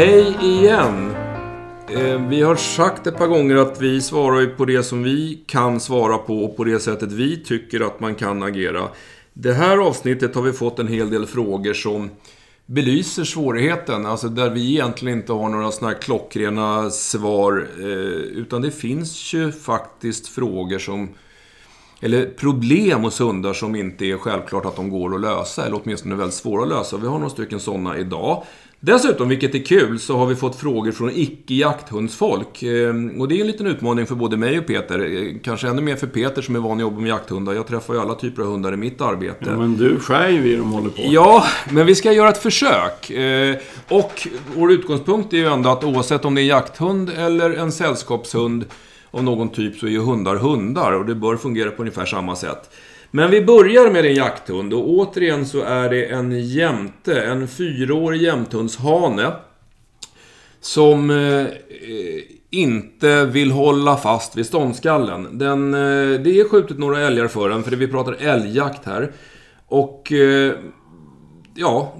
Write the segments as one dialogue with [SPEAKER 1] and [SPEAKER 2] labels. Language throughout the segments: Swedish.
[SPEAKER 1] Hej igen! Eh, vi har sagt ett par gånger att vi svarar ju på det som vi kan svara på och på det sättet vi tycker att man kan agera. Det här avsnittet har vi fått en hel del frågor som belyser svårigheten. Alltså där vi egentligen inte har några sådana här klockrena svar. Eh, utan det finns ju faktiskt frågor som eller problem hos hundar som inte är självklart att de går att lösa, eller åtminstone väldigt svåra att lösa. Vi har några stycken sådana idag. Dessutom, vilket är kul, så har vi fått frågor från icke-jakthundsfolk. Eh, Och det är en liten utmaning för både mig och Peter. Eh, Kanske ännu mer för Peter som är van att jobba med jakthundar. Jag träffar ju alla typer av hundar i mitt arbete.
[SPEAKER 2] Ja, men du skär ju i de håller på.
[SPEAKER 1] Ja, men vi ska göra ett försök. Eh, Och vår utgångspunkt är ju ändå att oavsett om det är en jakthund eller en sällskapshund av någon typ så är ju hundar hundar och det bör fungera på ungefär samma sätt. Men vi börjar med en jakthund och återigen så är det en jämte, en fyraårig jämthundshane. Som eh, inte vill hålla fast vid ståndskallen. Den, eh, det är skjutit några älgar för den, för vi pratar älgjakt här. Och eh, ja,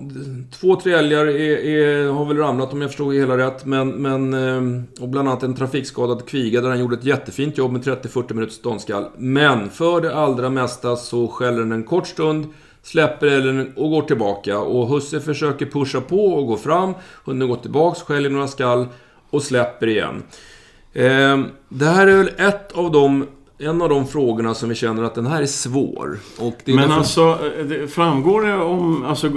[SPEAKER 1] två, tre älgar är, är, har väl ramlat om jag förstod hela rätt. Men, men, ehm, och bland annat en trafikskadad kviga där han gjorde ett jättefint jobb med 30-40 minuters ståndskall. Men för det allra mesta så skäller den en kort stund, släpper älgen och går tillbaka. Och husse försöker pusha på och gå fram. Hunden går tillbaks, skäller några skall och släpper igen. Ehm, det här är väl ett av de en av de frågorna som vi känner att den här är svår. Och det är
[SPEAKER 2] Men
[SPEAKER 1] därför-
[SPEAKER 2] alltså, det, framgår det om... Alltså,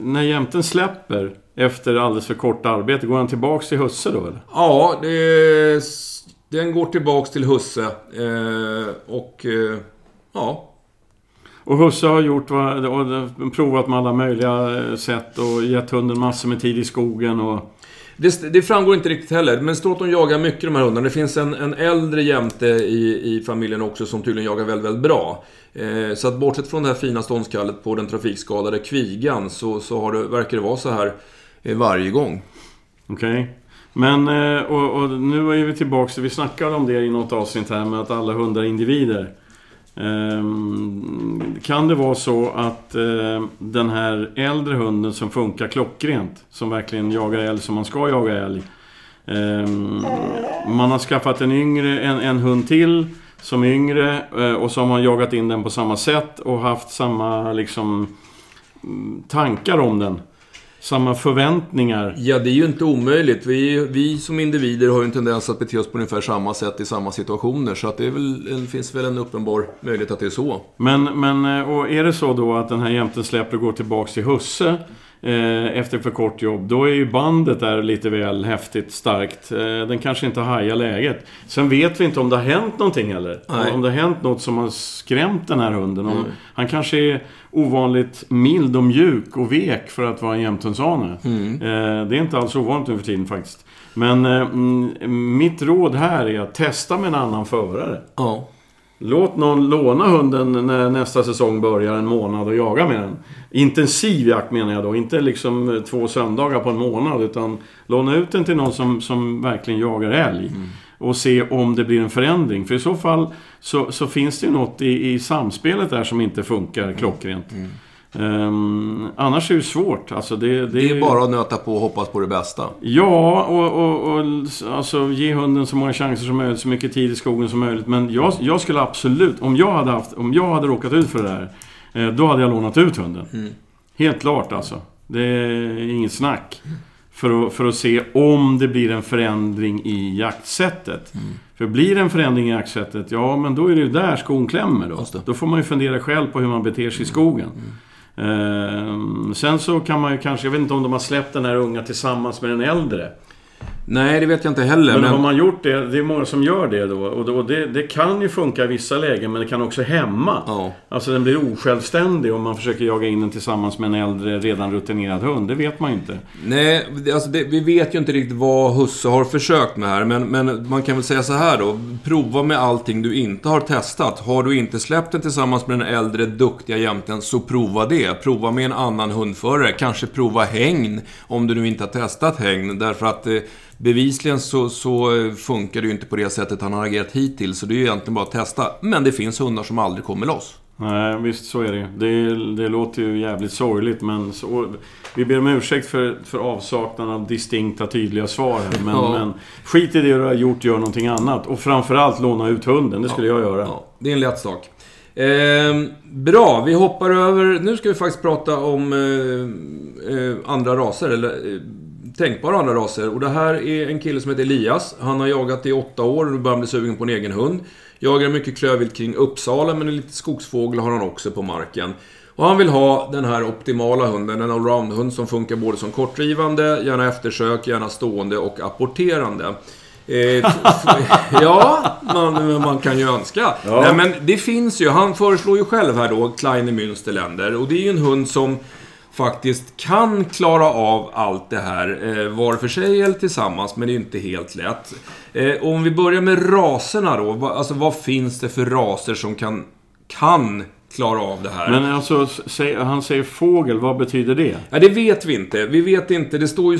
[SPEAKER 2] när jämten släpper efter alldeles för kort arbete, går han tillbaks till husse då eller?
[SPEAKER 1] Ja, det, den går tillbaks till husse. Eh, och eh, ja,
[SPEAKER 2] Och husse har gjort vad, provat med alla möjliga eh, sätt och gett hunden massor med tid i skogen och
[SPEAKER 1] det, det framgår inte riktigt heller. Men det står att de jagar mycket de här hundarna. Det finns en, en äldre jämte i, i familjen också som tydligen jagar väldigt, väldigt bra. Eh, så att bortsett från det här fina ståndskallet på den trafikskadade kvigan så, så har det, verkar det vara så här eh, varje gång.
[SPEAKER 2] Okej. Men, eh, och, och nu är vi tillbaks, vi snackade om det i något avsnitt här med att alla hundar är individer. Ehm, kan det vara så att eh, den här äldre hunden som funkar klockrent, som verkligen jagar älg som man ska jaga älg. Ehm, man har skaffat en yngre, en, en hund till som är yngre eh, och så har man jagat in den på samma sätt och haft samma liksom mm, tankar om den. Samma förväntningar.
[SPEAKER 1] Ja, det är ju inte omöjligt. Vi, vi som individer har ju en tendens att bete oss på ungefär samma sätt i samma situationer. Så att det, väl, det finns väl en uppenbar möjlighet att det är så.
[SPEAKER 2] Men, men eh, och är det så då att den här jämten släpper och går tillbaks till husse efter för kort jobb, då är ju bandet där lite väl häftigt starkt. Eh, den kanske inte hajar läget. Sen vet vi inte om det har hänt någonting heller.
[SPEAKER 1] Nej.
[SPEAKER 2] Om det har hänt något som har skrämt den här hunden. Om, Han kanske är ovanligt mild och mjuk och vek för att vara en jämthundshane. Eh, det är inte alls ovanligt nu för tiden faktiskt. Men eh, mm, mitt råd här är att testa med en annan förare.
[SPEAKER 1] Ja.
[SPEAKER 2] Låt någon låna hunden när nästa säsong börjar en månad och jaga med den. Intensiv jakt menar jag då, inte liksom två söndagar på en månad. Utan låna ut den till någon som, som verkligen jagar älg. Och se om det blir en förändring. För i så fall så, så finns det ju något i, i samspelet där som inte funkar klockrent. Ehm, annars är det svårt. Alltså det, det,
[SPEAKER 1] Det är bara att nöta på och hoppas på det bästa.
[SPEAKER 2] Ja, och, och, och alltså, ge hunden så många chanser som möjligt, så mycket tid i skogen som möjligt. Men jag, jag skulle absolut, om jag hade haft, om jag hade råkat ut för det där, eh, då hade jag lånat ut hunden. Helt klart alltså. Det är inget snack. För att, för att se om det blir en förändring i jaktsättet. För blir det en förändring i jaktsättet, ja men då är det ju där skon klämmer då. Då får man ju fundera själv på hur man beter sig i skogen. Ehm, Ehm, sen så kan man ju kanske, jag vet inte om de har släppt den här unga tillsammans med den äldre.
[SPEAKER 1] Nej, det vet jag inte heller.
[SPEAKER 2] Men,
[SPEAKER 1] Men,
[SPEAKER 2] har man gjort det, det är många som gör det då. Och då, det, det kan ju funka i vissa lägen, men det kan också hämma.
[SPEAKER 1] Ja.
[SPEAKER 2] Alltså den blir osjälvständig om man försöker jaga in den tillsammans med en äldre, redan rutinerad hund. Det vet man ju inte.
[SPEAKER 1] Nej, alltså det, vi vet ju inte riktigt vad Husse har försökt med här. Men, men man kan väl säga så här då. Prova med allting du inte har testat. Har du inte släppt den tillsammans med den äldre, duktiga jämten, så prova det. Prova med en annan hundförare. Kanske prova hägn, om du nu inte har testat hägn. Därför att eh, bevisligen så, så eh, funkar det ju inte på det sättet han har agerat hittills. Så det är ju egentligen bara att testa. Men det finns hundar som aldrig kommer loss.
[SPEAKER 2] Nej, visst så är det Det, det låter ju jävligt sorgligt men så, Vi ber om ursäkt för, för avsaknaden av distinkta, tydliga svar här, men,
[SPEAKER 1] Ja.
[SPEAKER 2] men skit i det du har gjort, gör någonting annat. Och framförallt låna ut hunden, det skulle jag göra.
[SPEAKER 1] Ja, det är en lätt sak. Ehm, bra, vi hoppar över... Nu ska vi faktiskt prata om eh, eh, andra raser, eller eh, tänkbara andra raser. Och det här är en kille som heter Elias. Han har jagat i åtta år och nu börjar han bli sugen på en egen hund. Jagar mycket klövvilt kring Uppsala, men lite skogsfågel har han också på marken. Och han vill ha den här optimala hunden, en allround-hund som funkar både som kortdrivande, gärna eftersök, gärna stående och apporterande. Eh, ja, man, man kan ju önska.
[SPEAKER 2] Ja.
[SPEAKER 1] Nej, men det finns ju. Han föreslår ju själv här då, Kleine Münsterländer. Och det är ju en hund som faktiskt kan klara av allt det här eh, var för sig eller tillsammans, men det är ju inte helt lätt. Eh, om vi börjar med raserna då. Va, alltså vad finns det för raser som kan, kan klara av det här?
[SPEAKER 2] Men alltså, han säger fågel, vad betyder det?
[SPEAKER 1] Ja, det vet vi inte. Vi vet inte. Det står ju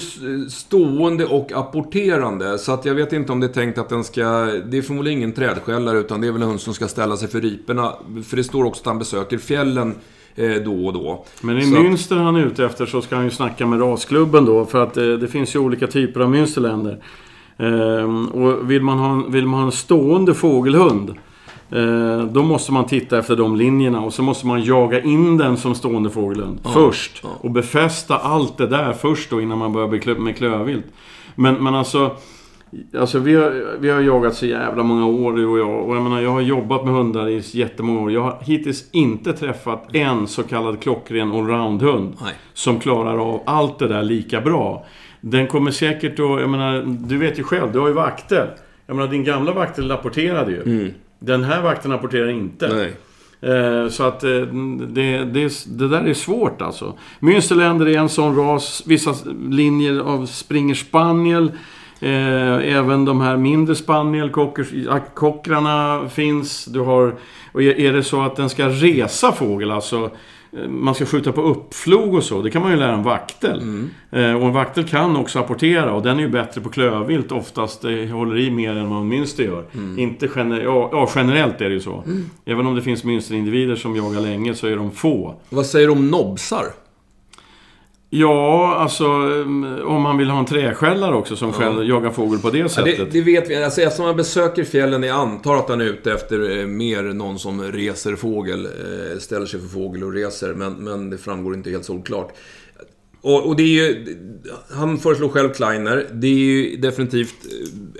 [SPEAKER 1] stående och apporterande. Så att jag vet inte om det är tänkt att den ska... Det är förmodligen ingen trädskällare, utan det är väl en hund som ska ställa sig för riporna. För det står också att han besöker fjällen då och då.
[SPEAKER 2] Men i
[SPEAKER 1] Så
[SPEAKER 2] Münster han är ute efter så ska han ju snacka med rasklubben då. För att eh, det finns ju olika typer av Münsterländer. Ehm, och vill man, ha en, vill man ha en stående fågelhund. Eh, då måste man titta efter de linjerna och så måste man jaga in den som stående fågelhund först.
[SPEAKER 1] ja.
[SPEAKER 2] Och befästa allt det där först då innan man börjar med klövvilt. Men, men alltså... Alltså vi har, vi har jagat så jävla många år du och jag. Och jag menar, jag har jobbat med hundar i jättemånga år. Jag har hittills inte träffat en så kallad klockren allround-hund. Som klarar av allt det där lika bra. Den kommer säkert att, jag menar, du vet ju själv, du har ju vakter. Jag menar, din gamla vaktel rapporterade ju. Den här vakten rapporterar inte.
[SPEAKER 1] Nej.
[SPEAKER 2] Eh, Så att eh, det, det, det där är svårt alltså. Münsterländer är en sån ras. Vissa linjer av springer spaniel. Eh, även de här mindre spaniel, cockers- kockrarna finns. Du har, och är det så att den ska resa fågel, alltså eh, man ska skjuta på uppflog och så. Det kan man ju lära en vaktel. Eh, och en vaktel kan också apportera och den är ju bättre på klövvilt oftast. Det håller i mer än vad en münster gör. Inte gener- ja, ja, generellt är det ju så. Även om det finns münsterindivider som jagar länge så är de få.
[SPEAKER 1] Vad säger du om nobsar?
[SPEAKER 2] Ja, alltså eh, om man vill ha en träskällare också som själv jagar fågel på det
[SPEAKER 1] Ja,
[SPEAKER 2] sättet.
[SPEAKER 1] det, det vet vi. Alltså, eftersom man besöker fjällen, jag antar att han är ute efter eh, mer någon som reser fågel. Eh, ställer sig för fågel och reser, men, men det framgår inte helt solklart. Och, och det är ju... Han föreslår själv Kleiner. Det är ju definitivt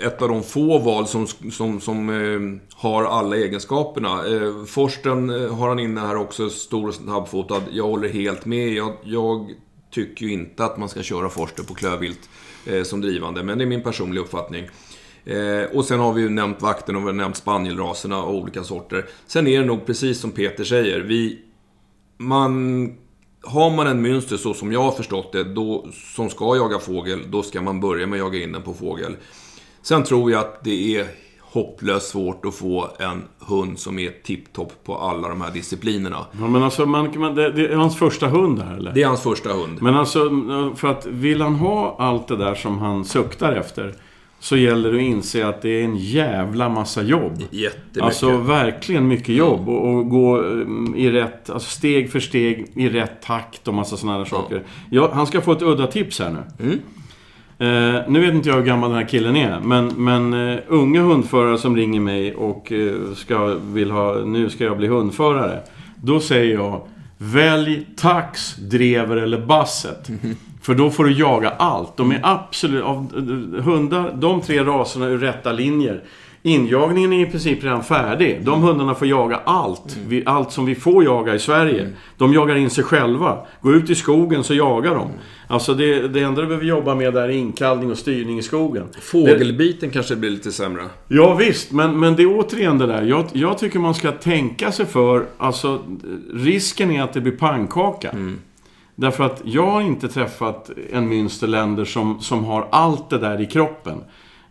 [SPEAKER 1] eh, ett av de få val som, som, som eh, har alla egenskaperna. Eh, Forsten har han inne här också, stor och snabbfotad. Jag håller helt med. Jag, jag tycker ju inte att man ska köra Forster på klövvilt eh, som drivande, men det är min personliga uppfattning. Eh, och sen har vi ju nämnt vakten och vi har nämnt spanielraserna och olika sorter. Sen är det nog precis som Peter säger. Vi, man, har man en mönster så som jag har förstått det, då, som ska jaga fågel, då ska man börja med att jaga in den på fågel. Sen tror jag att det är hopplöst svårt att få en hund som är tipptopp på alla de här disciplinerna.
[SPEAKER 2] Ja, men alltså, man, man, det, det är hans första hund här eller?
[SPEAKER 1] Det är hans första hund.
[SPEAKER 2] Men alltså, för att vill han ha allt det där som han suktar efter så gäller det att inse att det är en jävla massa jobb.
[SPEAKER 1] Jättemycket.
[SPEAKER 2] Alltså verkligen mycket jobb och, och gå um, i rätt, alltså steg för steg i rätt takt och massa sådana där saker. Ja, han ska få ett udda tips här nu.
[SPEAKER 1] Mm.
[SPEAKER 2] Eh, nu vet inte jag hur gammal den här killen är, men, men uh, unga hundförare som ringer mig och eh, ska, vill ha, nu ska jag bli hundförare. Då säger jag, välj tax, drever eller basset. För då får du jaga allt. De är absolut, av eh, hundar, de tre raserna ur rätta linjer. Injagningen är i princip redan färdig. De hundarna får jaga allt. Vi, allt som vi får jaga i Sverige. De jagar in sig själva. Gå ut i skogen så jagar de. Alltså det, det enda du behöver jobba med där är inkallning och styrning i skogen.
[SPEAKER 1] Fågelbiten kanske blir lite sämre.
[SPEAKER 2] Ja visst, men, men det är återigen det där. Jag, jag tycker man ska tänka sig för. Alltså, risken är att det blir pannkaka. Därför att jag har inte träffat en münsterländer som, som har allt det där i kroppen.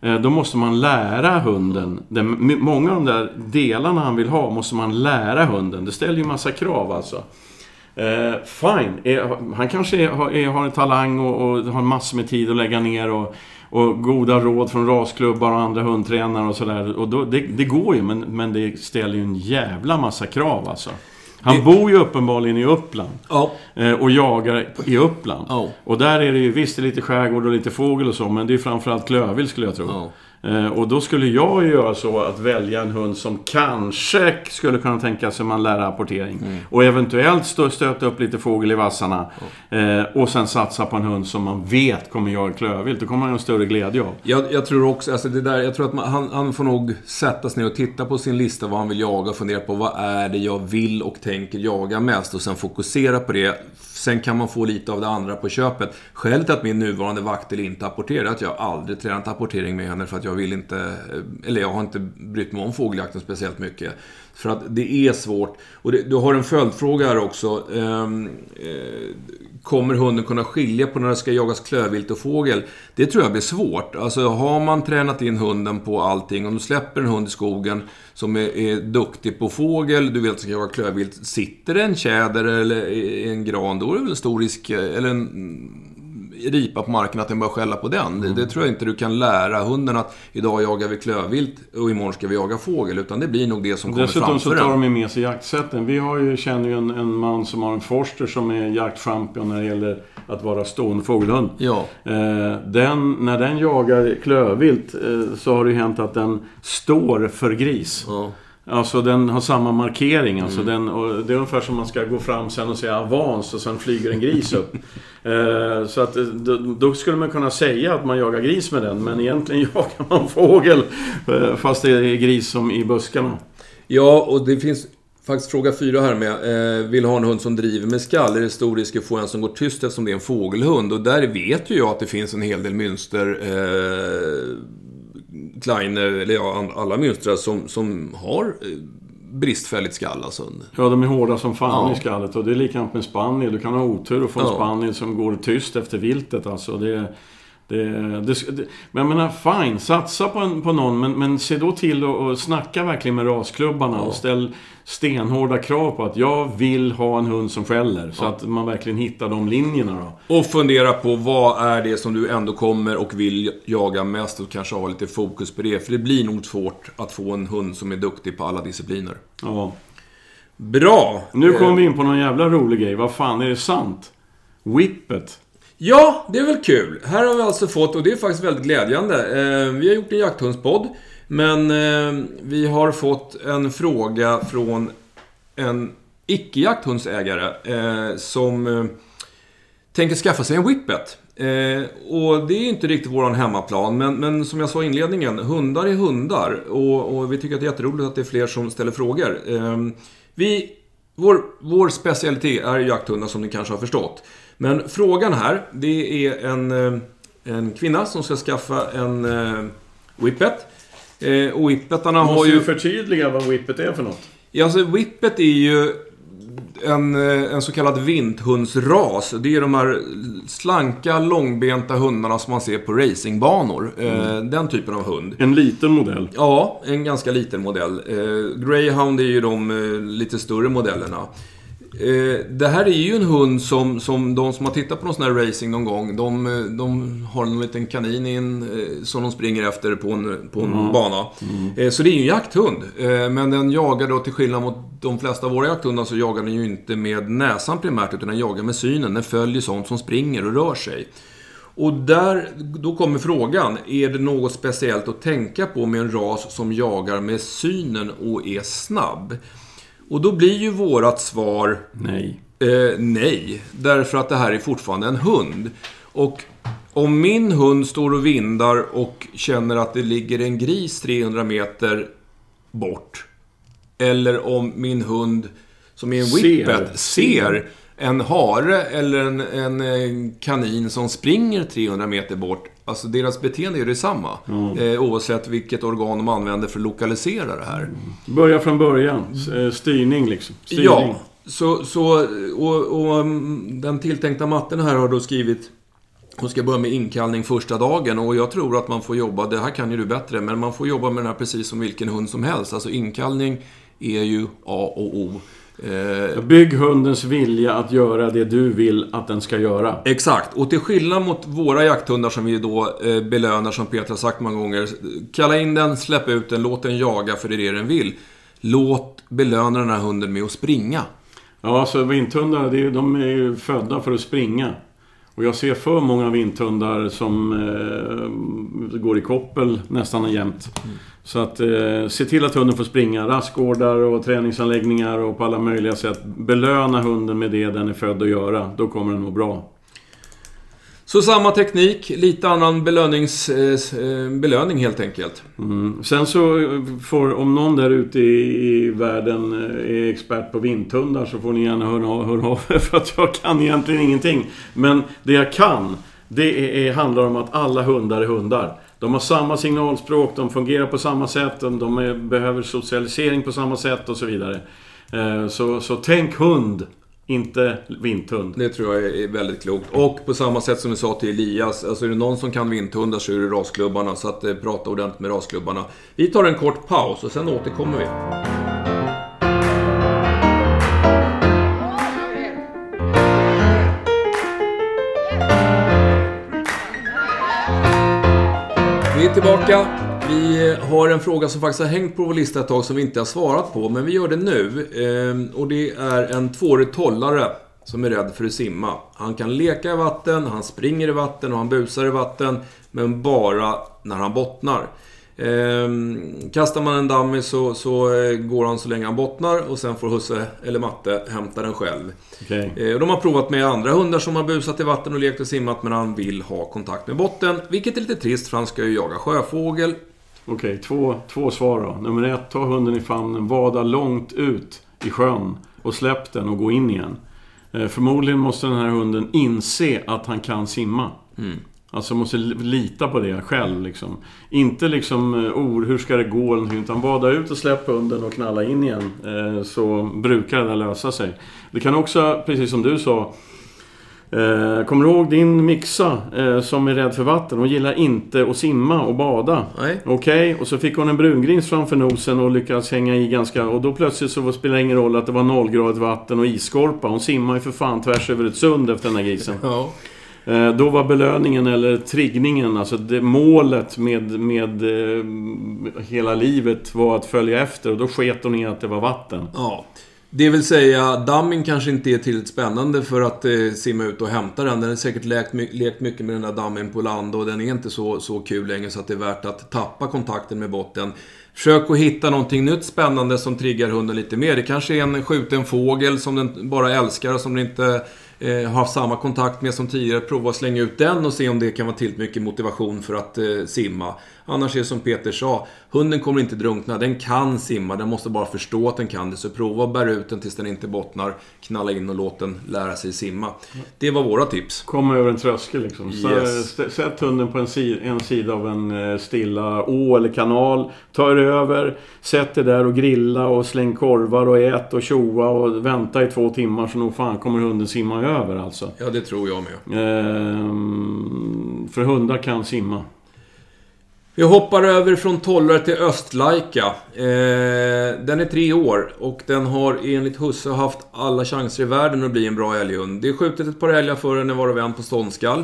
[SPEAKER 2] Eh, då måste man lära hunden. Den, många av de där delarna han vill ha måste man lära hunden. Det ställer ju massa krav alltså. Eh, fine, är, han kanske är, har, är, har en talang och, och har massor med tid att lägga ner och, och goda råd från rasklubbar och andra hundtränare och sådär. Det, det går ju, men, men det ställer ju en jävla massa krav alltså. Han
[SPEAKER 1] Det-
[SPEAKER 2] bor ju uppenbarligen i Uppland.
[SPEAKER 1] Ja.
[SPEAKER 2] eh, Och jagar i Uppland.
[SPEAKER 1] Ja.
[SPEAKER 2] Och där är det ju visst det är lite skärgård och lite fågel och så, men det är framförallt klövvilt skulle jag tro.
[SPEAKER 1] Ja.
[SPEAKER 2] Eh, Och då skulle jag ju göra så att välja en hund som kanske skulle kunna tänka sig man lär rapportering.
[SPEAKER 1] Mm.
[SPEAKER 2] Och eventuellt stöta upp lite fågel i vassarna. Eh, och sen satsa på en hund som man vet kommer jaga klövvilt. Det kommer man ha en större glädje av.
[SPEAKER 1] Jag, jag tror också, alltså det där, jag tror att man, han, han får nog sätta sig ner och titta på sin lista vad han vill jaga och fundera på vad är det jag vill och tänker jaga mest och sen fokusera på det. Sen kan man få lite av det andra på köpet. Skälet till att min nuvarande vaktel inte apporterar är att jag aldrig tränat apportering med henne för att jag vill inte, eh, eller jag har inte brytt mig om fågeljakten speciellt mycket. För att det är svårt. Och det, du har en följdfråga här också. Ehm, eh, kommer hunden kunna skilja på när det ska jagas klövvilt och fågel? Det tror jag blir svårt. Alltså har man tränat in hunden på allting, om du släpper en hund i skogen som är, är duktig på fågel, du vet att ska jaga klövvilt. Sitter det en tjäder eller en gran, då är det väl en stor risk, eh, eller en ripa på marken att den börjar skälla på den. Det, det tror jag inte du kan lära hunden att idag jagar vi klövvilt och imorgon ska vi jaga fågel. Utan det blir nog det som kommer
[SPEAKER 2] Dessutom så
[SPEAKER 1] framför
[SPEAKER 2] tar
[SPEAKER 1] den.
[SPEAKER 2] de ju med sig jaktsätten. Vi har ju, känner ju en, en man som har en forster som är jaktchampion när det gäller att vara stående fågelhund.
[SPEAKER 1] Ja.
[SPEAKER 2] Eh, den, när den jagar klövvilt eh, så har det ju hänt att den står för gris.
[SPEAKER 1] ja.
[SPEAKER 2] Alltså den har samma markering. Alltså
[SPEAKER 1] Mm.
[SPEAKER 2] den, och det är ungefär som man ska gå fram sen och säga avans och sen flyger en gris upp. eh, så att eh, då, då skulle man kunna säga att man jagar gris med den. Men egentligen jagar man fågel. Eh, fast det är gris som i buskarna.
[SPEAKER 1] Ja, och det finns faktiskt fråga fyra här med. Eh, vill ha en hund som driver med skall? Är det stor risk att få en som går tyst eftersom det är en fågelhund? Och där vet ju jag att det finns en hel del mönster. Kleiner, eller ja, alla mönstrar som, som har eh, bristfälligt skall alltså.
[SPEAKER 2] Ja, de är hårda som fan
[SPEAKER 1] Ja.
[SPEAKER 2] i skallet. Och det är likadant med spaniel. Du kan ha otur och få en
[SPEAKER 1] Ja.
[SPEAKER 2] spaniel som går tyst efter viltet. Alltså, det, det, det, det, men jag menar, fine. Satsa på, en, på någon. Men, men se då till att och snacka verkligen med rasklubbarna. Och ställ stenhårda krav på att jag vill ha en hund som skäller. Så att man verkligen hittar de linjerna då.
[SPEAKER 1] Och fundera på vad är det som du ändå kommer och vill jaga mest och kanske ha lite fokus på det. För det blir nog svårt att få en hund som är duktig på alla discipliner.
[SPEAKER 2] Ja.
[SPEAKER 1] Bra!
[SPEAKER 2] Nu
[SPEAKER 1] Eh,
[SPEAKER 2] kommer vi in på någon jävla rolig grej. Vad fan, är det sant? Whippet.
[SPEAKER 1] Ja, det är väl kul. Här har vi alltså fått, och det är faktiskt väldigt glädjande. Eh, vi har gjort en jakthundspodd. Men eh, vi har fått en fråga från en icke-jakthundsägare eh, som eh, tänker skaffa sig en whippet. Eh, och det är inte riktigt våran hemmaplan, men, men som jag sa i inledningen, hundar är hundar. Och, och vi tycker att det är jätteroligt att det är fler som ställer frågor. Eh, vi, vår, vår specialitet är jakthundar som ni kanske har förstått. Men frågan här, det är en, eh, en kvinna som ska skaffa en eh, whippet. Eh, och whippetarna har
[SPEAKER 2] Måste
[SPEAKER 1] ju...
[SPEAKER 2] ju förtydliga vad whippet är för något.
[SPEAKER 1] Ja, alltså whippet är ju en, en så kallad vinthundsras. Det är de här slanka, långbenta hundarna som man ser på racingbanor. Eh, Den typen av hund.
[SPEAKER 2] En liten modell.
[SPEAKER 1] Ja, en ganska liten modell. Greyhound är ju de lite större modellerna. Eh, det här är ju en hund som, som de som har tittat på någon sån här racing någon gång, de, eh, de har en liten kanin i en, eh, som de springer efter på en, på en bana. Eh, så det är ju en jakthund. Men den jagar då, till skillnad mot de flesta av våra jakthundar, så jagar den ju inte med näsan primärt, utan den jagar med synen. Den följer sånt som springer och rör sig. Och där, då kommer frågan. Är det något speciellt att tänka på med en ras som jagar med synen och är snabb? Och då blir ju vårat svar
[SPEAKER 2] Nej.
[SPEAKER 1] eh, nej. Därför att det här är fortfarande en hund. Och om min hund står och vindar och känner att det ligger en gris 300 meter bort. Eller om min hund, som är en whippet, ser en hare eller en, en, eh, kanin som springer 300 meter bort. Alltså deras beteende är detsamma. Eh, oavsett vilket organ de använder för att lokalisera det här.
[SPEAKER 2] Börja från början. Eh, Styrning liksom. Styrning.
[SPEAKER 1] Ja, så, så och, och mm, den tilltänkta matten här har då skrivit hon ska börja med inkallning första dagen och jag tror att man får jobba, det här kan ju du bättre, men man får jobba med den här precis som vilken hund som helst. Alltså inkallning är ju A och O. Eh,
[SPEAKER 2] Bygg hundens vilja att göra det du vill att den ska göra.
[SPEAKER 1] Exakt, och till skillnad mot våra jakthundar som vi då eh, belönar, som Peter har sagt många gånger. Kalla in den, släpp ut den, låt den jaga för det är det den vill. Låt belöna den här hunden med att springa.
[SPEAKER 2] Ja, alltså vinthundar, de är ju födda för att springa. Och jag ser för många vinthundar som eh, går i koppel nästan jämt. Mm. Så att eh, se till att hunden får springa rastgårdar och träningsanläggningar och på alla möjliga sätt. Belöna hunden med det den är född att göra. Då kommer den må bra.
[SPEAKER 1] Så samma teknik, lite annan belönings, eh, eh, belöning helt enkelt.
[SPEAKER 2] Mm. Sen så får, om någon där ute i, i världen eh, är expert på vinthundar så får ni gärna höra, höra av er för att jag kan egentligen ingenting. Men det jag kan, det är, är, handlar om att alla hundar är hundar. De har samma signalspråk, de fungerar på samma sätt, de är, behöver socialisering på samma sätt och så vidare. Eh, så, så tänk hund inte vinthund.
[SPEAKER 1] Det tror jag är väldigt klokt. Och på samma sätt som du sa till Elias, alltså är det någon som kan vinthundar så är det rasklubbarna. Så att eh, prata ordentligt med rasklubbarna. Vi tar en kort paus och sen återkommer vi. Vi är tillbaka. Vi har en fråga som faktiskt har hängt på vår lista ett tag som vi inte har svarat på, men vi gör det nu. Ehm, och det är en tvåårig tollare som är rädd för att simma. Han kan leka i vatten, han springer i vatten och han busar i vatten, men bara när han bottnar. Ehm, kastar man en dummy så, så eh, går han så länge han bottnar och sen får husse eller matte hämta den själv. Okay. Ehm, de har provat med andra hundar som har busat i vatten och lekt och simmat men han vill ha kontakt med botten. Vilket är lite trist för han ska ju jaga sjöfågel.
[SPEAKER 2] Okej, okay, två, två svar då. Nummer ett, ta hunden i famnen, vada långt ut i sjön och släpp den och gå in igen. Eh, förmodligen måste den här hunden inse att han kan simma. Mm. Alltså måste lita på det själv liksom. Inte liksom, oh, hur ska det gå? Utan vada ut och släpp hunden och knalla in igen. Eh, så brukar det lösa sig. Det kan också, precis som du sa, Eh, kommer du ihåg din Mixa eh, som är rädd för vatten? Hon gillar inte att simma och bada. Okej, okay. och så fick hon en brungrins framför nosen och lyckades hänga i ganska... Och då plötsligt så spelar det ingen roll att det var nollgradigt vatten och isskorpa. Hon simmar ju för fan tvärs över ett sund efter den här grisen. Ja. Eh, då var belöningen, eller triggningen, alltså det, målet med, med eh, hela livet var att följa efter. Och då sket hon i att det var vatten.
[SPEAKER 1] Ja. Det vill säga, dammen kanske inte är tillräckligt spännande för att eh, simma ut och hämta den. Den har säkert lekt, lekt mycket med den där dammen på land och den är inte så, så kul längre så att det är värt att tappa kontakten med botten. Försök att hitta någonting nytt spännande som triggar hunden lite mer. Det kanske är en skjuten fågel som den bara älskar och som den inte eh, har haft samma kontakt med som tidigare. Prova att slänga ut den och se om det kan vara tillräckligt mycket motivation för att eh, simma. Annars är det som Peter sa, hunden kommer inte drunkna. Den kan simma, den måste bara förstå att den kan det. Så prova att bära ut den tills den inte bottnar. Knalla in och låt den lära sig simma. Det var våra tips.
[SPEAKER 2] Komma över en tröskel liksom. Yes. Sätt hunden på en, si en sida av en eh, stilla å eller kanal. Ta er över, sätt er där och grilla och släng korvar och ät och tjoa och vänta i två timmar så nog fan kommer hunden simma över alltså.
[SPEAKER 1] Ja, det tror jag med.
[SPEAKER 2] Ehm, för hundar kan simma.
[SPEAKER 1] Vi hoppar över från Tollare till Östlaika. Eh, den är tre år och den har enligt Husse haft alla chanser i världen att bli en bra älghund. Det är skjutet ett par älgar för henne var och en på ståndskall.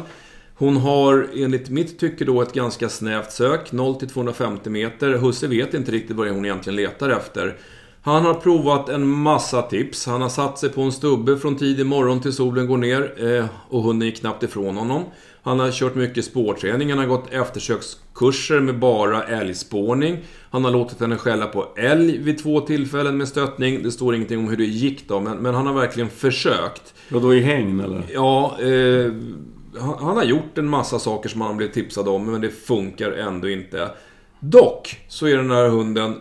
[SPEAKER 1] Hon har enligt mitt tycke då ett ganska snävt sök, 0 250 meter. Husse vet inte riktigt vad hon egentligen letar efter. Han har provat en massa tips. Han har satt sig på en stubbe från tidig morgon till solen går ner eh, och hunden gick knappt ifrån honom. Han har kört mycket spårträning, han har gått eftersökskurser med bara älgspårning. Han har låtit henne skälla på älg vid två tillfällen med stöttning. Det står ingenting om hur det gick då, men, men han har verkligen försökt.
[SPEAKER 2] Och då i hägn eller?
[SPEAKER 1] Ja, eh, han har gjort en massa saker som han blev tipsad om, men det funkar ändå inte. Dock så är den här hunden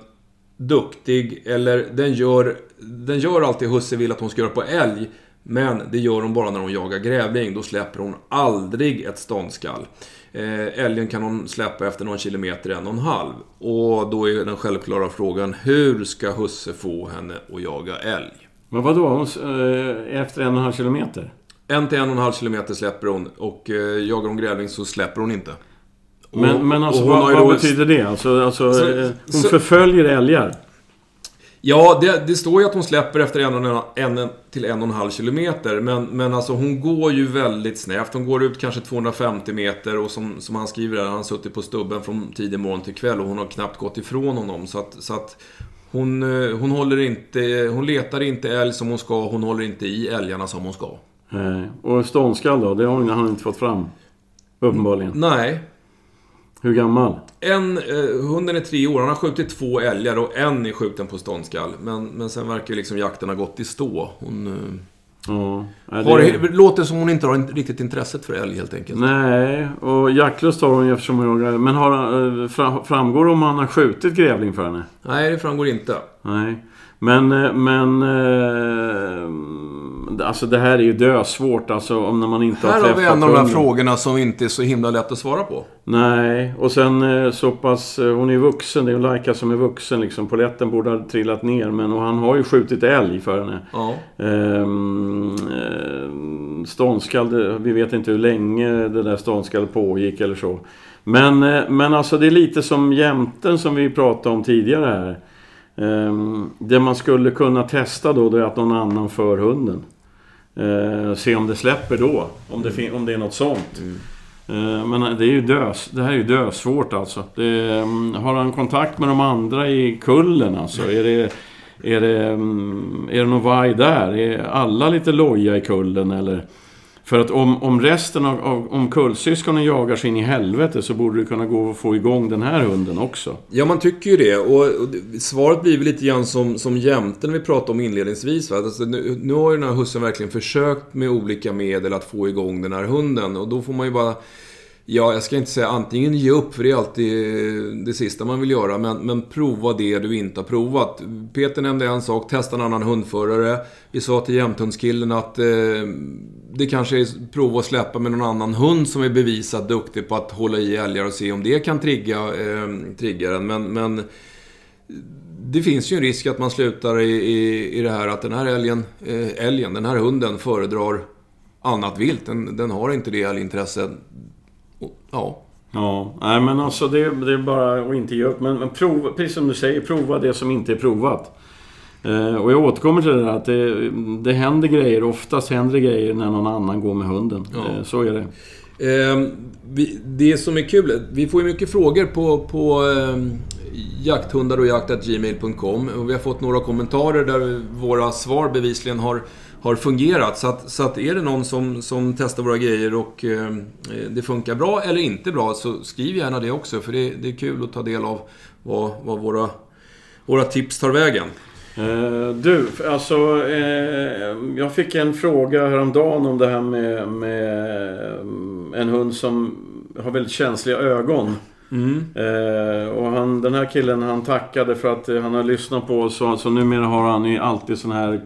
[SPEAKER 1] duktig, eller den gör, den gör alltid Husse vill att hon ska göra på älg. Men det gör hon bara när hon jagar grävling. Då släpper hon aldrig ett ståndskall. Eh, älgen kan hon släppa efter någon kilometer, en och en halv. Och då är den självklara frågan, hur ska husse få henne att jaga älg?
[SPEAKER 2] Men vadå, hon, eh, efter en och en halv kilometer?
[SPEAKER 1] En till en och en halv kilometer släpper hon. Och eh, jagar hon grävling så släpper hon inte.
[SPEAKER 2] Och, men, men alltså, vad, vad betyder det? Alltså, alltså så, eh, hon så, förföljer älgar?
[SPEAKER 1] Ja, det, det, står ju att hon släpper efter en, och en, en till en och en halv kilometer. Men, men alltså hon går ju väldigt snävt. Hon går ut kanske 250 meter och som, som han skriver där, han har suttit på stubben från tidig morgon till kväll och hon har knappt gått ifrån honom. Så att, så att Hon, eh, hon, håller inte, hon letar inte älg som hon ska, hon håller inte i älgarna som hon ska.
[SPEAKER 2] Nej. Och ståndskall då? Det har han inte fått fram. Uppenbarligen.
[SPEAKER 1] Nej.
[SPEAKER 2] Hur gammal?
[SPEAKER 1] En, eh, hunden är tre år, han har skjutit två älgar och en är skjuten på ståndskall. Men, men sen verkar liksom jakten ha gått i stå. Hon... Eh,
[SPEAKER 2] Ja.
[SPEAKER 1] Har,
[SPEAKER 2] det-
[SPEAKER 1] det låter som hon inte har riktigt intresset för älg helt enkelt.
[SPEAKER 2] Nej, och jaktlust har hon ju eftersom hon jagar. Men har, eh, fra- framgår om han har skjutit grävling för henne?
[SPEAKER 1] Nej, det framgår inte.
[SPEAKER 2] Nej. Men, eh, men... Alltså det här är ju dösvårt alltså om när man inte har
[SPEAKER 1] Här
[SPEAKER 2] träffat
[SPEAKER 1] har vi en av de här frågorna som inte är så himla lätt att svara på.
[SPEAKER 2] Nej, och sen eh, så pass... eh, Hon är vuxen, det är ju Laika som är vuxen liksom. Poletten borde ha trillat ner men och han har ju skjutit älg för henne.
[SPEAKER 1] Ja.
[SPEAKER 2] Ehm, ehm, ståndskall, vi vet inte hur länge det där ståndskall pågick eller så. Men, eh, men alltså det är lite som jämten som vi pratade om tidigare här. Ehm, det man skulle kunna testa då, det är att någon annan för hunden. Eh, se om det släpper då. Om det, fin- om det är något sånt. Eh, Men det är ju dös. Det här är ju dösvårt alltså. Det, mm, har han kontakt med de andra i kullen alltså? Är det, är det, mm, är det någon vaj där? Är alla lite loja i kullen eller? För att om, om resten av, av om kullsyskonen jagar sig in i helvete så borde det kunna gå att få igång den här hunden också.
[SPEAKER 1] Ja, man tycker ju det. Och, och svaret blir väl lite grann som, som jämten vi pratade om inledningsvis. Va? Alltså, nu, nu har ju den här hussen verkligen försökt med olika medel att få igång den här hunden. Och då får man ju bara... Ja, jag ska inte säga antingen ge upp, för det är alltid det sista man vill göra. Men, men prova det du inte har provat. Peter nämnde en sak, testa en annan hundförare. Vi sa till jämthundskillen att eh, det kanske är prova att släppa med någon annan hund som är bevisat duktig på att hålla i älgar och se om det kan trigga eh, triggaren. Men, men det finns ju en risk att man slutar i, i, i det här att den här älgen, eh, älgen, den här hunden föredrar annat vilt. Den, den har inte det älgintresset. Ja,
[SPEAKER 2] Ja, nej men alltså det, det är bara att inte ge upp. Men, men prova, precis som du säger, prova det som inte är provat. Eh, och jag återkommer till det där att det, det händer grejer. Oftast händer det grejer när någon annan går med hunden.
[SPEAKER 1] Ja.
[SPEAKER 2] Eh, så är det.
[SPEAKER 1] Eh, vi, det som är kul, vi får ju mycket frågor på, på eh, jakthundar och jakt.gmail.com och vi har fått några kommentarer där våra svar bevisligen har, har fungerat. Så att, så att är det någon som, som testar våra grejer och eh, det funkar bra eller inte bra så skriv gärna det också för det, det är kul att ta del av vad, vad våra, våra tips tar vägen.
[SPEAKER 2] Eh, du, alltså eh, jag fick en fråga häromdagen om det här med, med eh, en hund som har väldigt känsliga ögon.
[SPEAKER 1] Mm.
[SPEAKER 2] Eh, och han, den här killen han tackade för att eh, han har lyssnat på oss. Så, så numera har han ju alltid sån här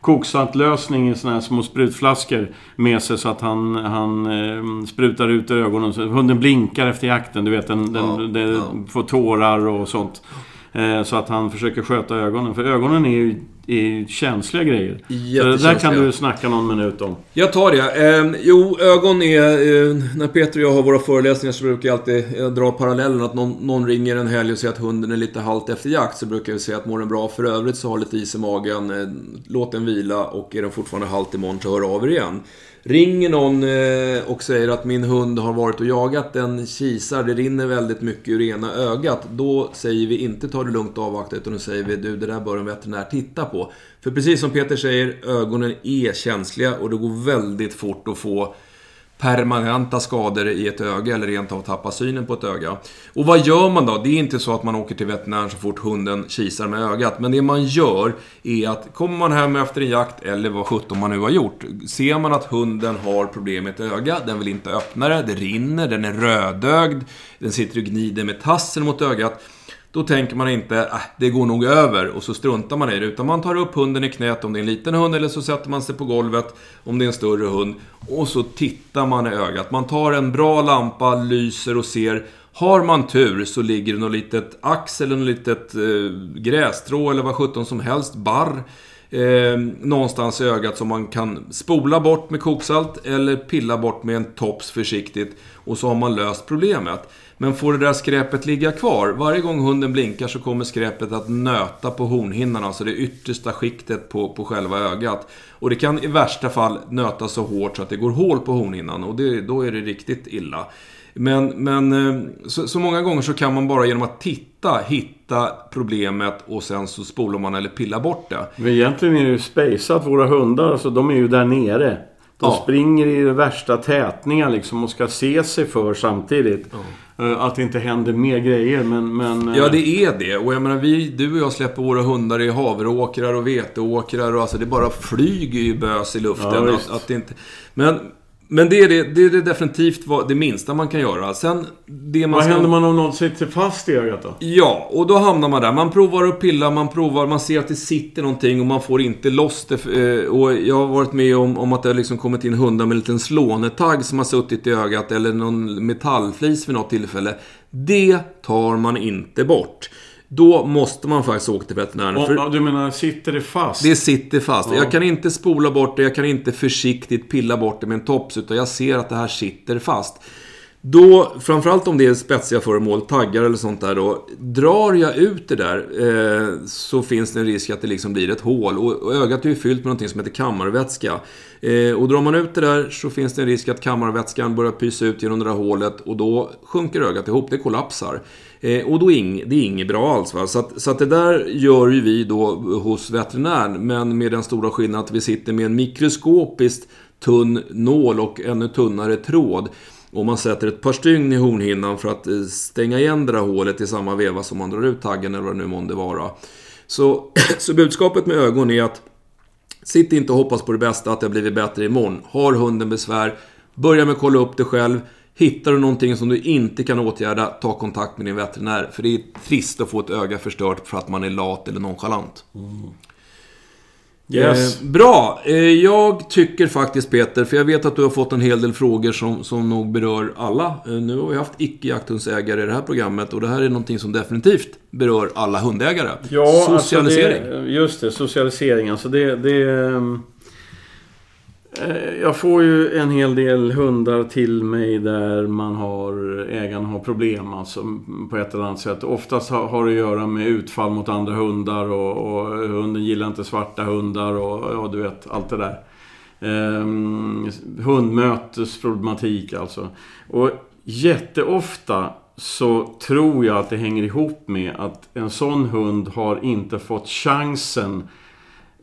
[SPEAKER 2] koksaltlösning i såna här små sprutflaskor med sig så att han, han eh, sprutar ut ögonen. Så hunden blinkar efter jakten, du vet. Den, den,
[SPEAKER 1] Ja,
[SPEAKER 2] den
[SPEAKER 1] ja.
[SPEAKER 2] får tårar och sånt. Eh, så att han försöker sköta ögonen. För ögonen är ju, är ju känsliga grejer. Så det där kan du snacka någon minut om.
[SPEAKER 1] Jag tar det. Eh, jo, ögon är... Eh, när Peter och jag har våra föreläsningar så brukar jag alltid eh, dra parallellen att någon, någon ringer en helg och säger att hunden är lite halt efter jakt. Så brukar vi säga att mår den bra för övrigt så har lite is i magen. Eh, låt den vila och är den fortfarande halt imorgon så hör av er igen. Ringer någon eh, och säger att min hund har varit och jagat en kisar, det rinner väldigt mycket ur ena ögat. Då säger vi inte ta det lugnt och avvakta utan då säger vi du, det där bör en veterinär titta på. För precis som Peter säger, ögonen är känsliga och det går väldigt fort att få permanenta skador i ett öga eller rent av tappa synen på ett öga. Och vad gör man då? Det är inte så att man åker till veterinären så fort hunden kisar med ögat. Men det man gör är att kommer man hem efter en jakt, eller vad sjutton man nu har gjort. Ser man att hunden har problem med ett öga, den vill inte öppna det, det rinner, den är rödögd, den sitter och gnider med tassen mot ögat. Då tänker man inte äh, det går nog över och så struntar man i det. Utan man tar upp hunden i knät om det är en liten hund eller så sätter man sig på golvet om det är en större hund. Och så tittar man i ögat. Man tar en bra lampa, lyser och ser. Har man tur så ligger det något litet ax eller något litet eh, grästrå eller vad sjutton som helst, barr. Eh, någonstans i ögat som man kan spola bort med koksalt eller pilla bort med en tops försiktigt. Och så har man löst problemet. Men får det där skräpet ligga kvar, varje gång hunden blinkar så kommer skräpet att nöta på hornhinnan, alltså det yttersta skiktet på, på själva ögat. Och det kan i värsta fall nöta så hårt så att det går hål på hornhinnan och det, då är det riktigt illa. Men, men eh, så, så många gånger så kan man bara genom att titta hitta problemet och sen så spolar man eller pillar bort det.
[SPEAKER 2] Men egentligen är det ju spejsat. Våra hundar, alltså, de är ju där nere. De
[SPEAKER 1] Ja.
[SPEAKER 2] springer i de värsta tätningar liksom och ska se sig för samtidigt. Eh, Att det inte händer mer grejer, men... men eh,
[SPEAKER 1] Ja, det är det. Och jag menar, vi, du och jag släpper våra hundar i havreåkrar och veteåkrar och alltså det bara flyger ju bös i luften.
[SPEAKER 2] Ja,
[SPEAKER 1] att, att det inte... Men, men det är det, det är det definitivt vad- det minsta man kan göra. Sen, det man
[SPEAKER 2] Vad
[SPEAKER 1] ska...
[SPEAKER 2] händer man om något sitter fast i ögat då?
[SPEAKER 1] Ja, och då hamnar man där. Man provar att pilla, man provar, man ser att det sitter någonting och man får inte loss det. Eh, Och jag har varit med om, om att det har liksom kommit in hundar med en liten slånetagg som har suttit i ögat eller någon metallflis vid något tillfälle. Det tar man inte bort. Då måste man faktiskt åka till veterinären.
[SPEAKER 2] Och,
[SPEAKER 1] för
[SPEAKER 2] du menar, sitter det fast?
[SPEAKER 1] det sitter fast.
[SPEAKER 2] Ja.
[SPEAKER 1] Jag kan inte spola bort det, jag kan inte försiktigt pilla bort det med en tops, utan jag ser att det här sitter fast. Då, framförallt om det är spetsiga föremål, taggar eller sånt där då. Drar jag ut det där eh, så finns det en risk att det liksom blir ett hål. Och, och ögat är ju fyllt med någonting som heter kammarvätska. Eh, och drar man ut det där så finns det en risk att kammarvätskan börjar pysa ut genom det där hålet och då sjunker ögat ihop, det kollapsar. Eh, och då är ing, det är inget bra alls. Va? Så, att, så att det där gör ju vi då hos veterinären, men med den stora skillnaden att vi sitter med en mikroskopiskt tunn nål och ännu tunnare tråd. Och man sätter ett par stygn i hornhinnan för att eh, stänga igen det där hålet i samma veva som man drar ut taggen eller vad det nu månde vara. Så, så budskapet med ögon är att Sitt inte och hoppas på det bästa, att det har blivit bättre imorgon. Har hunden besvär, börja med att kolla upp det själv. Hittar du någonting som du inte kan åtgärda, ta kontakt med din veterinär. För det är trist att få ett öga förstört för att man är lat eller nonchalant. Mm.
[SPEAKER 2] Yes.
[SPEAKER 1] Eh, bra! Eh, jag tycker faktiskt Peter, för jag vet att du har fått en hel del frågor som, som nog berör alla. Eh, nu har vi haft icke-jakthundsägare i det här programmet och det här är någonting som definitivt berör alla hundägare.
[SPEAKER 2] Ja,
[SPEAKER 1] Socialisering.
[SPEAKER 2] Alltså det, just det, socialisering. Alltså det... det ehm, eh, Eh, jag får ju en hel del hundar till mig där man har, ägaren har problem alltså, på ett eller annat sätt. Oftast har, det att göra med utfall mot andra hundar och, och hunden gillar inte svarta hundar och, och du vet, allt det där. Um, hundmötesproblematik alltså. Och jätteofta så tror jag att det hänger ihop med att en sån hund har inte fått chansen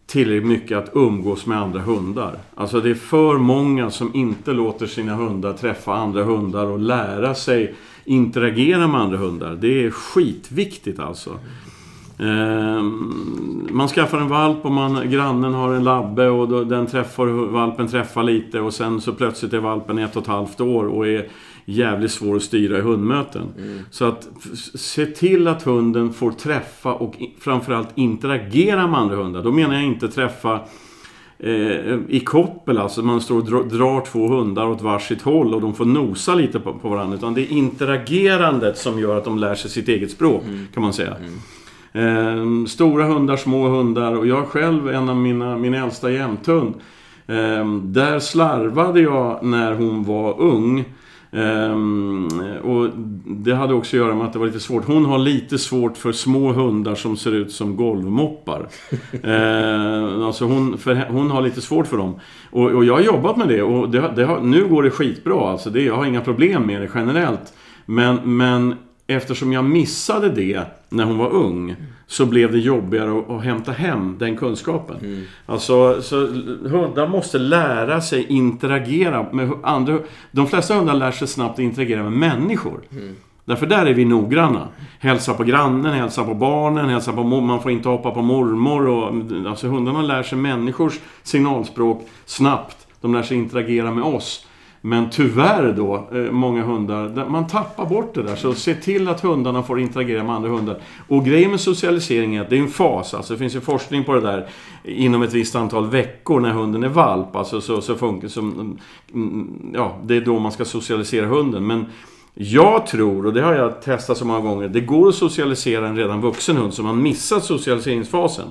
[SPEAKER 2] tillräckligt mycket att umgås med andra hundar. Alltså det är för många som inte låter sina hundar träffa andra hundar och lära sig interagera med andra hundar. Det är skitviktigt alltså. Ehm, man skaffar en valp och man, grannen har en labbe och den träffar, valpen träffar lite och sen så plötsligt är valpen ett och ett halvt år och är jävligt svår att styra i hundmöten. Så att se till att hunden får träffa och framförallt interagera med andra hundar. Då menar jag inte träffa eh, i koppel, alltså man står och dra- drar två hundar åt varsitt håll och de får nosa lite på, på varandra. Utan det är interagerandet som gör att de lär sig sitt eget språk, kan man säga. Ehm, stora hundar, små hundar och jag själv, en av mina, min äldsta jämthund. Ehm, där slarvade jag när hon var ung. Ehm, och det hade också att göra med att det var lite svårt. Hon har lite svårt för små hundar som ser ut som golvmoppar. Ehm, alltså hon, för, hon har lite svårt för dem. Och, och jag har jobbat med det och det, det har, nu går det skitbra. Alltså det, jag har inga problem med det generellt. Men, men eftersom jag missade det när hon var ung så blev det jobbigare att, att hämta hem den kunskapen. Alltså, så hundar måste lära sig interagera med andra. De flesta hundar lär sig snabbt interagera med människor. Därför där är vi noggranna. Hälsa på grannen, hälsa på barnen, hälsa på Man får inte hoppa på mormor. Och, alltså hundarna lär sig människors signalspråk snabbt. De lär sig interagera med oss. Men tyvärr då, eh, många hundar, man tappar bort det där. Så se till att hundarna får interagera med andra hundar. Och grejen med socialisering är att det är en fas. Alltså det finns ju forskning på det där. Inom ett visst antal veckor när hunden är valp. Alltså så, så funkar som... Mm, mm, ja, det är då man ska socialisera hunden. Men jag tror, och det har jag testat så många gånger, det går att socialisera en redan vuxen hund som har missat socialiseringsfasen.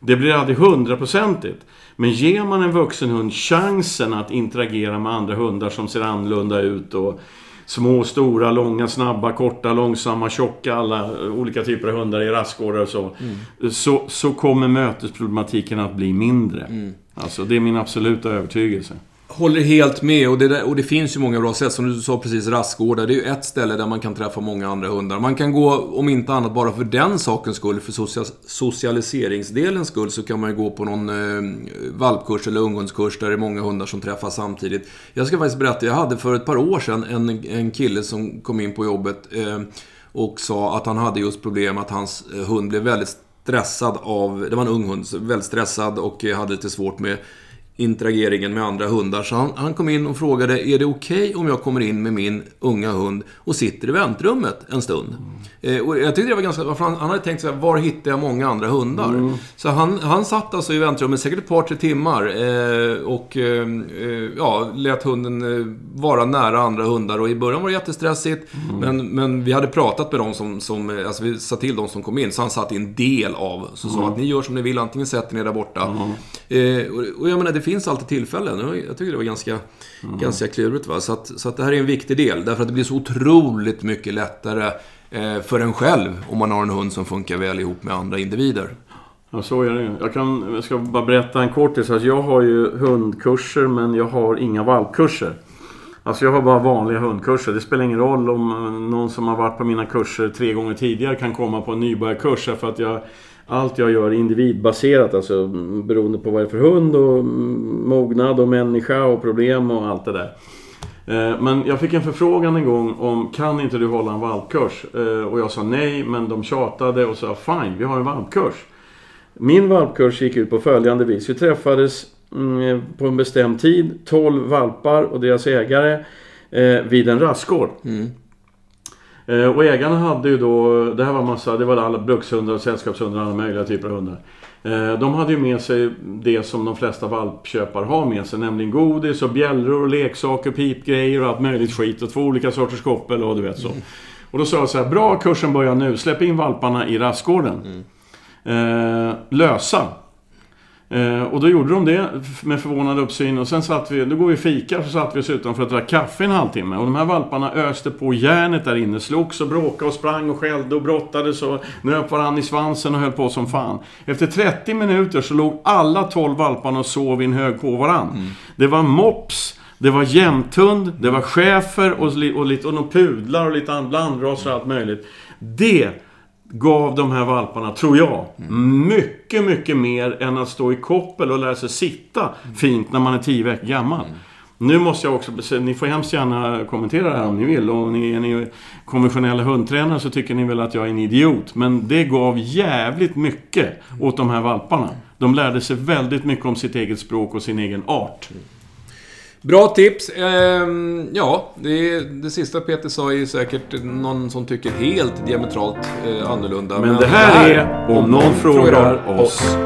[SPEAKER 2] Det blir aldrig hundraprocentigt. Men ger man en vuxen hund chansen att interagera med andra hundar som ser annorlunda ut och små, stora, långa, snabba, korta, långsamma, tjocka, alla olika typer av hundar i rastgårdar och så, så. Så kommer mötesproblematiken att bli mindre. Alltså, det är min absoluta övertygelse.
[SPEAKER 1] Håller helt med och det, där, och det finns ju många bra sätt. Som du sa precis, rastgårdar. Det är ju ett ställe där man kan träffa många andra hundar. Man kan gå, om inte annat bara för den sakens skull, för social, socialiseringsdelens skull, så kan man ju gå på någon eh, valpkurs eller ungdomskurs där det är många hundar som träffas samtidigt. Jag ska faktiskt berätta, jag hade för ett par år sedan en, en kille som kom in på jobbet eh, och sa att han hade just problem att hans eh, hund blev väldigt stressad av, det var en ung hund, väldigt stressad och eh, hade lite svårt med interageringen med andra hundar. Så han, han kom in och frågade, är det okej okay om jag kommer in med min unga hund och sitter i väntrummet en stund? Mm. Eh, och jag tyckte det var ganska... Han, han hade tänkt så här, var hittar jag många andra hundar? Mm. Så han, han satt alltså i väntrummet säkert ett par, tre timmar eh, och eh, eh ja, lät hunden eh, vara nära andra hundar. Och i början var det jättestressigt, mm. men, men vi hade pratat med dem som, som... Eh, alltså vi sa till dem som kom in, så han satt i en del av. Så sa mm. att ni gör som ni vill, antingen sätter ni er där borta. Mm. och, och jag menar, det finns alltid tillfällen. Jag tycker det var ganska, mm. ganska klurigt. Va? Så, att, så att det här är en viktig del. Därför att det blir så otroligt mycket lättare eh, för en själv om man har en hund som funkar väl ihop med andra individer.
[SPEAKER 2] Ja, så är det jag, kan, jag ska bara berätta en kortis. Alltså jag har ju hundkurser, men jag har inga valpkurser. Alltså jag har bara vanliga hundkurser. Det spelar ingen roll om någon som har varit på mina kurser tre gånger tidigare kan komma på en nybörjarkurs. För att jag allt jag gör är individbaserat, alltså beroende på vad det är för hund och mognad och människa och problem och allt det där. Eh, men jag fick en förfrågan en gång om kan inte du hålla en valpkurs? Eh, och jag sa nej, men de tjatade och sa fine, vi har en valpkurs. Min valpkurs gick ut på följande vis. Vi träffades mm, eh, på en bestämd tid, 12 valpar och deras ägare vid en rastgård. Mm. Eh, och ägarna hade ju då, det här var massa, det var alla brukshundar och sällskapshundar, alla möjliga typer av hundar. Eh, de hade ju med sig det som de flesta valpköpare har med sig, nämligen godis och bjällror och leksaker, pipgrejer och allt möjligt skit och två olika sorters koppel och du vet så. Mm. Och då sa jag så här, bra kursen börjar nu, släpp in valparna i rastgården. Mm. Eh, lösa. Eh, och då gjorde de det med förvånad uppsyn och sen satt vi, då går vi fika, så satt vi oss utanför att drack kaffe en halvtimme. Och de här valparna öste på järnet där inne, slogs och bråkade och sprang och skällde och brottades och nöp varandra i svansen och höll på som fan. Efter 30 minuter så låg alla 12 valparna och sov i en hög på varandra. Mm. Det var mops, det var jämthund, det var schäfer och, och, och, lite, och några pudlar och lite blandraser och allt möjligt. Det gav de här valparna, tror jag, mm. mycket, mycket mer än att stå i koppel och lära sig sitta mm. fint när man är tio veckor gammal. Mm. Nu måste jag också, ni får hemskt gärna kommentera det här om ni vill. Och ni är ni konventionella hundtränare så tycker ni väl att jag är en idiot. Men det gav jävligt mycket åt de här valparna. De lärde sig väldigt mycket om sitt eget språk och sin egen art.
[SPEAKER 1] Bra tips. Ehm, ja, det, det sista Peter sa är säkert någon som tycker helt diametralt eh, annorlunda.
[SPEAKER 2] Men, men det här är Om någon frågar oss.